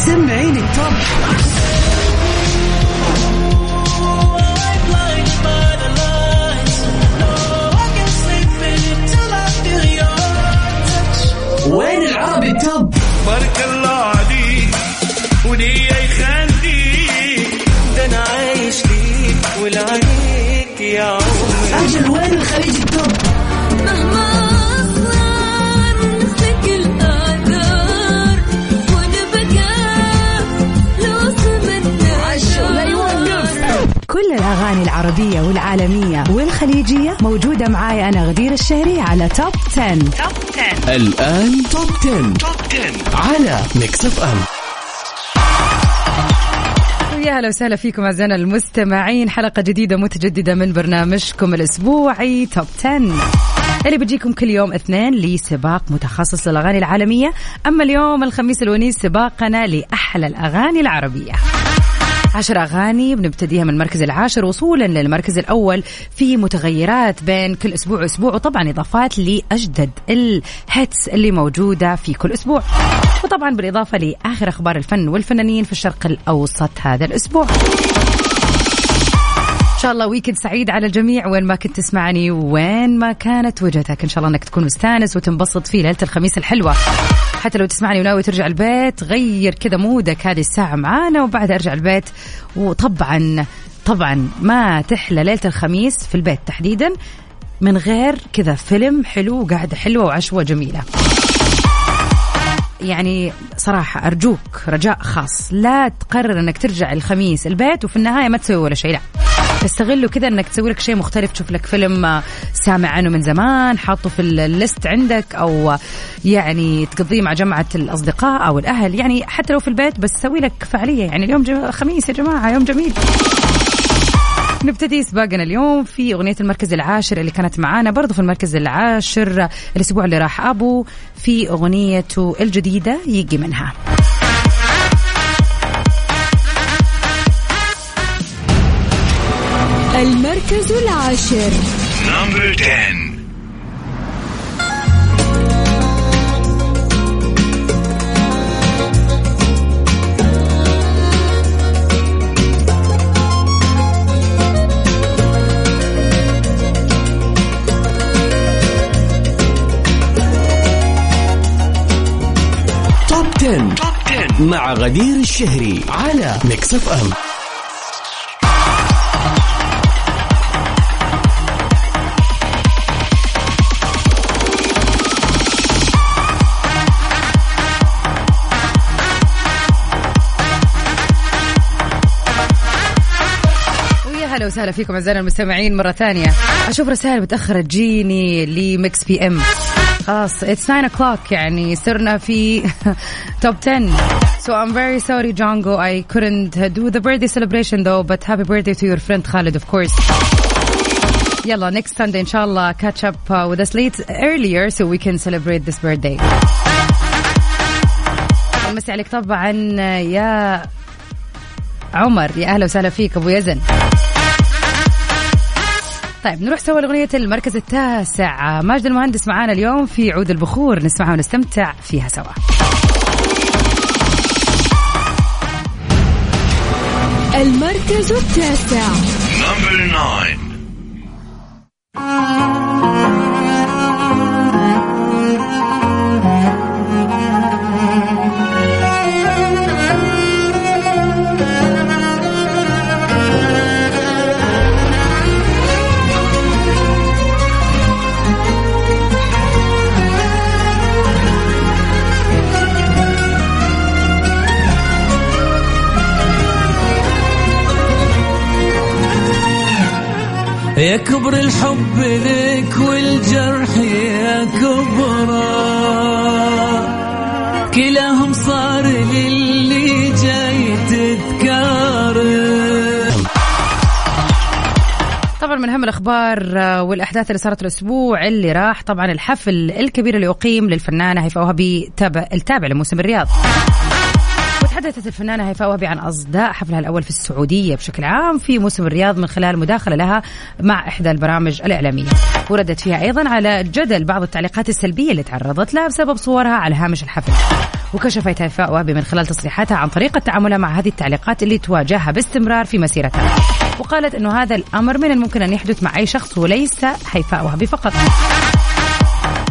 سمعيني. التوب الأغاني العربية والعالمية والخليجية موجودة معاي أنا غدير الشهري على Top 10. Top 10 الآن Top 10. Top 10 على Mix FM ويا هلا وسهلا فيكم أعزائنا المستمعين. حلقة جديدة متجددة من برنامجكم الأسبوعي Top 10 اللي بيجيكم كل يوم اثنين لسباق متخصص للأغاني العالمية. أما اليوم الخميس الونيس سباقنا لأحلى الأغاني العربية. عشر أغاني بنبتديها من المركز العاشر وصولا للمركز الأول في متغيرات بين كل أسبوع وأسبوع وطبعا إضافات لأجدد ال hits اللي موجودة في كل أسبوع. وطبعا بالإضافة لآخر أخبار الفن والفنانين في الشرق الأوسط هذا الأسبوع. شاء الله weekend سعيد على الجميع وين ما كنت تسمعني وين ما كانت وجهتك. إن شاء الله إنك تكون مستانس وتنبسط في ليلة الخميس الحلوة. حتى لو تسمعني وناوي ترجع البيت غير كذا مودك. هذه الساعة معانا وبعدها أرجع البيت. وطبعا طبعا ما تحلى ليلة الخميس في البيت تحديدا. من غير كذا فيلم حلو وقعده حلوة وعشوة جميلة. يعني صراحة أرجوك رجاء خاص. لا تقرر أنك ترجع الخميس البيت وفي النهاية ما تسوي ولا شيء. لا. تستغله كذا انك تسوي لك شيء مختلف تشوف لك فيلم آه، سامع عنه من زمان حاطه في الليست عندك أو آه، يعني تقضيه مع جمعة الأصدقاء أو الأهل. يعني حتى لو في البيت بس سوي لك فعالية. يعني اليوم. خميس يا جماعة يوم جميل. نبتدي سباقنا اليوم في أغنية المركز العاشر اللي كانت معانا برضو في المركز العاشر الأسبوع اللي راح أبو في أغنيته الجديدة يجي منها. المركز العاشر. number 10 top 10. مع غدير الشهري على Mix FM وسهلا فيكم اعزائنا المستمعين مره ثانية أشوف رسائل متاخره تجيني لميكس بي ام خلاص اتس 9 o'clock يعني صرنا في توب 10 So I'm very sorry Django I couldn't do the birthday celebration though but happy birthday to your friend Khalid of course يلا next Sunday إن شاء الله catch up uh, with us late earlier so we can celebrate this birthday نمسي عليك طبعا يا عمر يا أهلا وسهلا فيك ابو يزن طيب نروح سوا لأغنية المركز التاسع. ماجد المهندس معانا اليوم في عود البخور. نسمعها ونستمتع فيها سوا. المركز التاسع. يا كبر الحب لك والجرح يا كبره كلاهم صار للي جاي تذكاره طبعا من أهم الأخبار آه، والأحداث اللي صارت الأسبوع اللي راح. طبعا الحفل الكبير اللي أقيم للفنانة هيفاء وهبي تابع التابع لموسم الرياض. وتحدثت الفنانة هيفاء وهبي عن أصداء حفلها الأول في السعودية بشكل عام في موسم الرياض من خلال مداخلة لها مع إحدى البرامج الإعلامية. وردت فيها أيضا على جدل بعض التعليقات السلبية اللي تعرضت لها بسبب صورها على هامش الحفل. وكشفت هيفاء وهبي من خلال تصريحاتها عن طريقة تعاملها مع هذه التعليقات اللي تواجهها باستمرار في مسيرتها. وقالت أنه هذا الأمر من الممكن أن يحدث مع أي شخص وليس هيفاء وهبي فقط.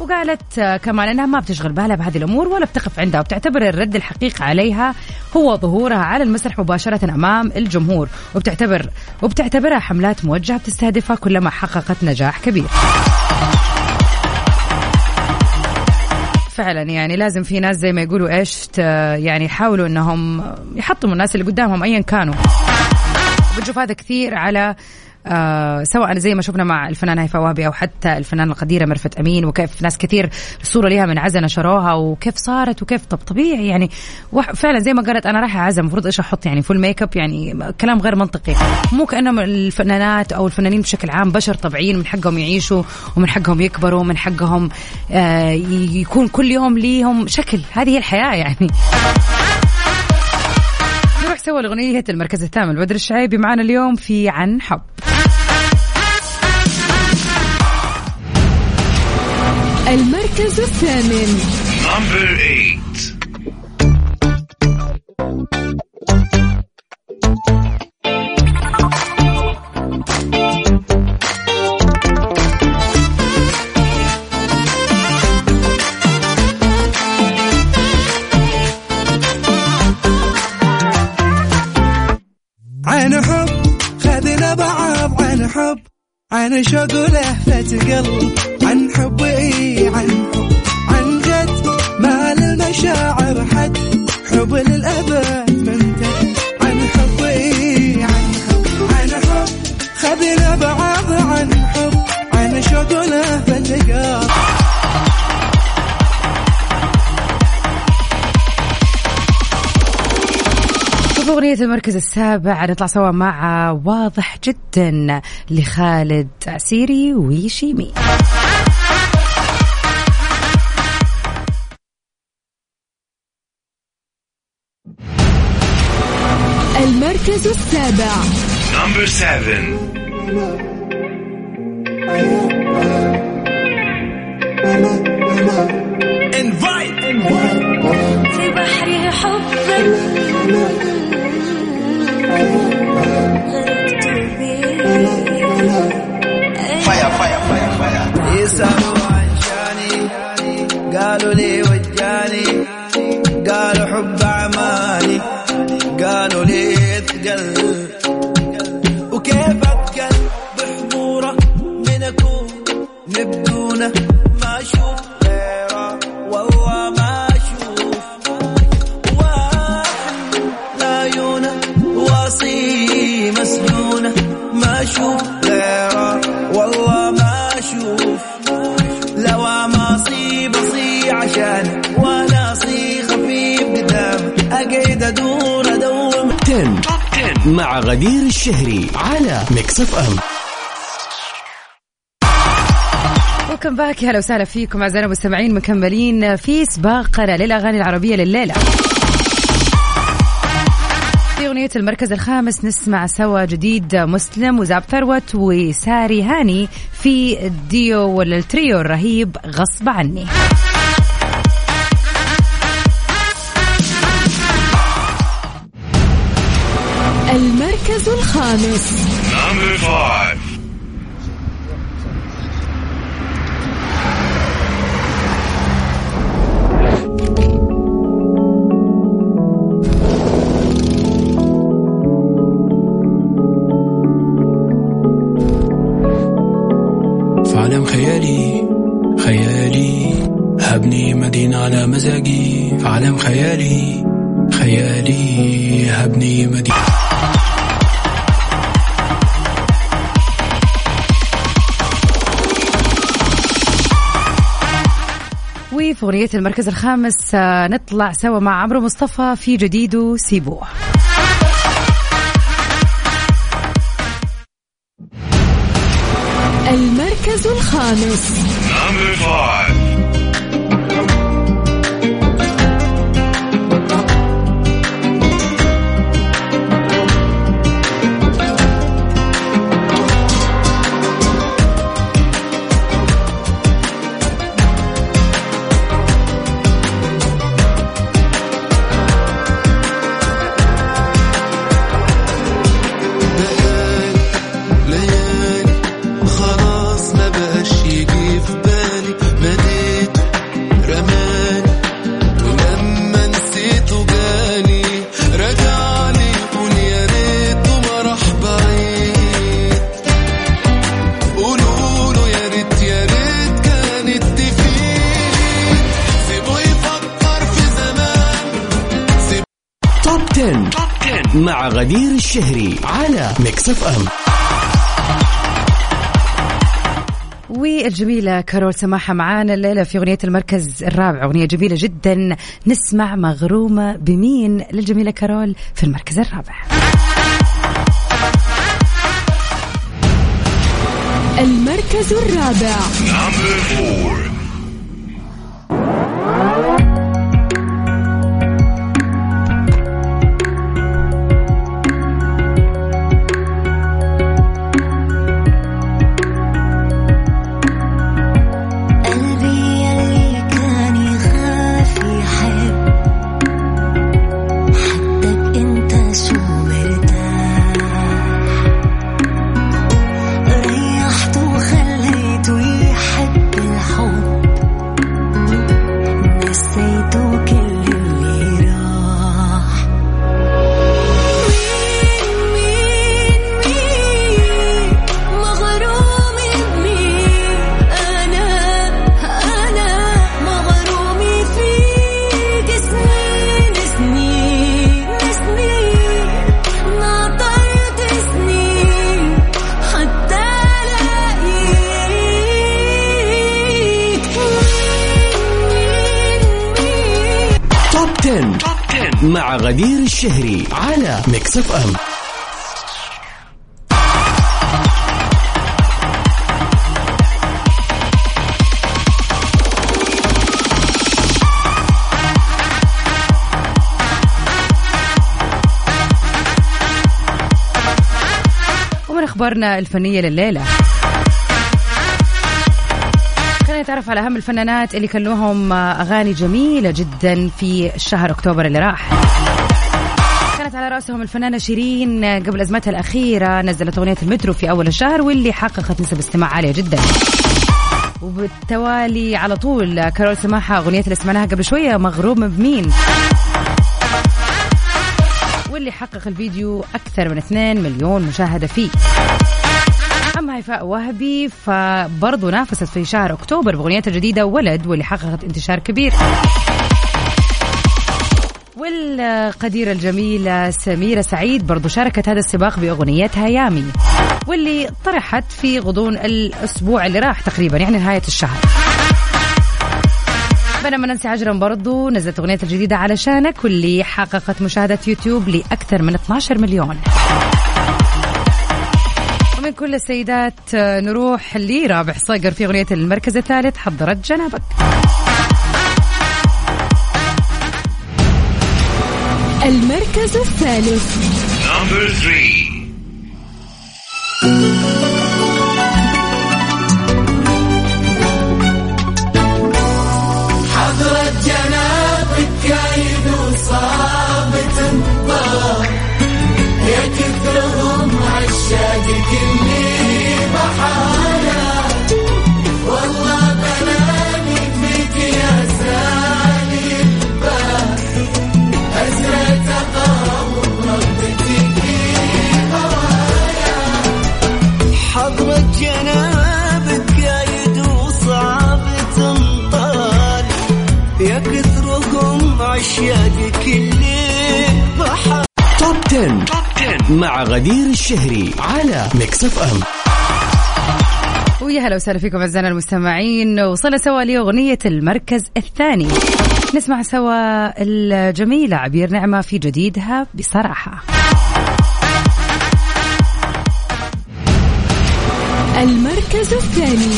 وقالت آه، كمان إنها ما بتشغل بالها بهذه الأمور ولا بتقف عندها وبتعتبر الرد الحقيقي عليها هو ظهورها على المسرح مباشرة أمام الجمهور وبتعتبر وبتعتبرها حملات موجهة بتستهدفها كلما حققت نجاح كبير. فعلا يعني لازم في ناس زي ما يقولوا إيش يعني يحاولوا إنهم يحطموا الناس اللي قدامهم ايا كانوا. بنشوف هذا كثير على آه سواء زي ما شفنا مع الفنانة هيفاء وهبي أو حتى الفنانة القديرة مرفت أمين وكيف ناس كثير صورة ليها من عزا نشروها وكيف صارت وكيف طب طبيعي يعني. فعلا زي ما قالت أنا رايحة عزا المفروض إيش أحط يعني full makeup يعني كلام غير منطقي. مو كأنهم الفنانات أو الفنانين بشكل عام بشر طبيعيين من حقهم يعيشوا ومن حقهم يكبروا ومن حقهم آه يكون كل يوم ليهم شكل. هذه هي الحياة يعني. نروح سوا لأغنية المركز الثامن بدر الشعيبي معنا اليوم في عن حب. المركز الثامن Number eight. عن حب خذنا بعض عن حب عن شوق ولهفة قلب عن حب إي عن حب. عن جد ما للمشاعر حد حب للأبد منتهي عن حب إي عن حب. عن حب خذنا بعض عن حب. عن شوق ولهفة قلب. وفي أغنية المركز السابع نطلع سوا مع واضح جدا لخالد عسيري وشيمي المركز السابع. Number seven. invite. في بحر حبك Fire, fire, fire, fire. Yes, I know. ما أصيب أصي عشان وأنا أصي خفيف قدام. أقعد أدور أدور 10 مع غدير الشهري على ميكس اف ام وكم باك يا هلا وسهلا فيكم أعزائنا المستمعين مكملين في سباقنا للأغاني العربية لليلة. في أغنية المركز الخامس نسمع سوا جديد مسلم وزاب ثروت وساري هاني في الديو ولا التريو الرهيب غصب عني. المركز الخامس. خيالي هبني مدينة. وفي أغنية المركز الخامس آه، نطلع سوا مع عمرو مصطفى في جديده سيبوه. المركز الخامس. مع غدير الشهري على Mix FM والجميلة كارول سماحة معانا الليلة في أغنية المركز الرابع أغنية جميلة جدا. نسمع مغرومة بمين للجميلة كارول في المركز الرابع. المركز الرابع. 10. top 10. مع غدير الشهري على Mix FM ومن أخبارنا الفنية لليلة نتعرف على أهم الفنانات اللي كان لهم أغاني جميلة جدا في شهر أكتوبر اللي راح. كانت على رأسهم الفنانة شيرين قبل أزمتها الأخيرة نزلت أغنية المترو في أول الشهر واللي حققت نسب استماع عالية جدا. وبالتوالي على طول كارول سماحة أغنية اللي سمعناها قبل شوية مغروم بمين واللي حقق الفيديو أكثر من 2 مليون مشاهدة فيه. أما هيفاء وهبي فبرضه نافست في شهر أكتوبر بأغنيتها الجديدة ولد واللي حققت انتشار كبير. والقديرة الجميلة سميرة سعيد برضو شاركت هذا السباق بأغنيتها يامي واللي طرحت في غضون الأسبوع اللي راح تقريبا يعني نهاية الشهر. بينما نانسي عجرم برضو نزلت أغنيتها الجديدة علشانك واللي حققت مشاهدة يوتيوب لأكثر من 12 مليون. ومن كل السيدات آه، نروح لرابح صقر في أغنية المركز الثالث حضرت جنابك المركز الثالث Number 3. عشاقك اللي بحر. top 10. top 10. مع غدير الشهري على Mix FM ويا هلا وسهلا فيكم أعزائنا المستمعين. وصلنا سوا لأغنية المركز الثاني. نسمع سوا الجميله عبير نعمة في جديدها بصراحة. المركز الثاني.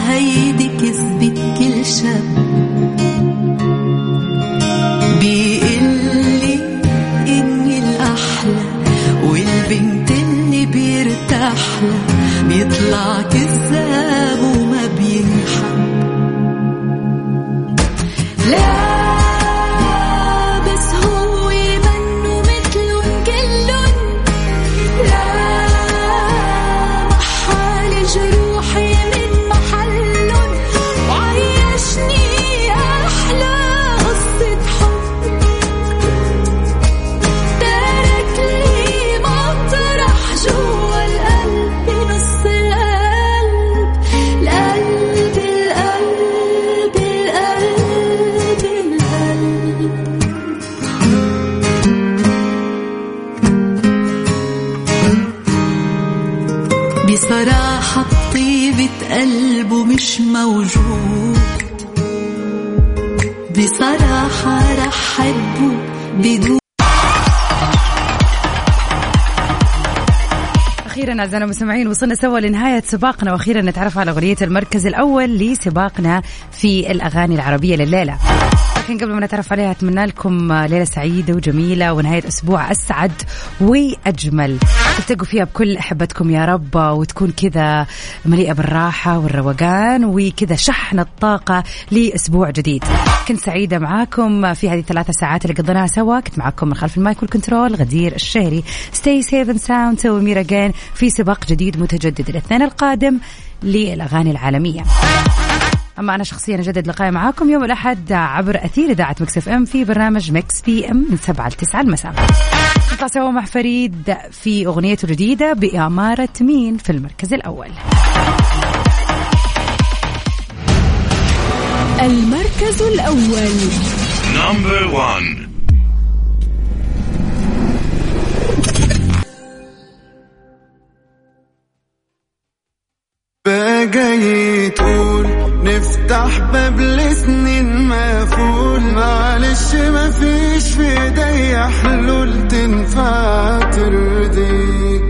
بصراحة موجود. بصراحة رح بدون أخيرا أعزائنا المستمعين وصلنا سوا لنهاية سباقنا وأخيرا نتعرف على أغنية المركز الأول لسباقنا في الأغاني العربية لليلة. لكن قبل ما نتعرف عليها أتمنى لكم ليلة سعيدة وجميلة ونهاية أسبوع أسعد وأجمل. تلتقوا فيها بكل أحبتكم يا رب وتكون كذا مليئة بالراحة والروقان وكذا شحن الطاقة لأسبوع جديد. كنت سعيدة معاكم في هذه الثلاثة ساعات اللي قضيناها سوا. كنت معاكم من خلف ال mic وال control غدير الشهري stay safe sound سوي ميرا في سباق جديد متجدد الاثنين القادم للأغاني العالمية. أما أنا شخصيا أجدد لقائي معاكم يوم الأحد عبر أثير إذاعة Mix FM في برنامج Mix PM من 7 ل 9 المساء. نطلع سوا مع فريد في اغنيته الجديده باماره مين في المركز الأول. المركز الأول. Number one. بقى تقول نفتح باب لسنين مقفول معلش مفيش في ايديا حلول تنفع ترضي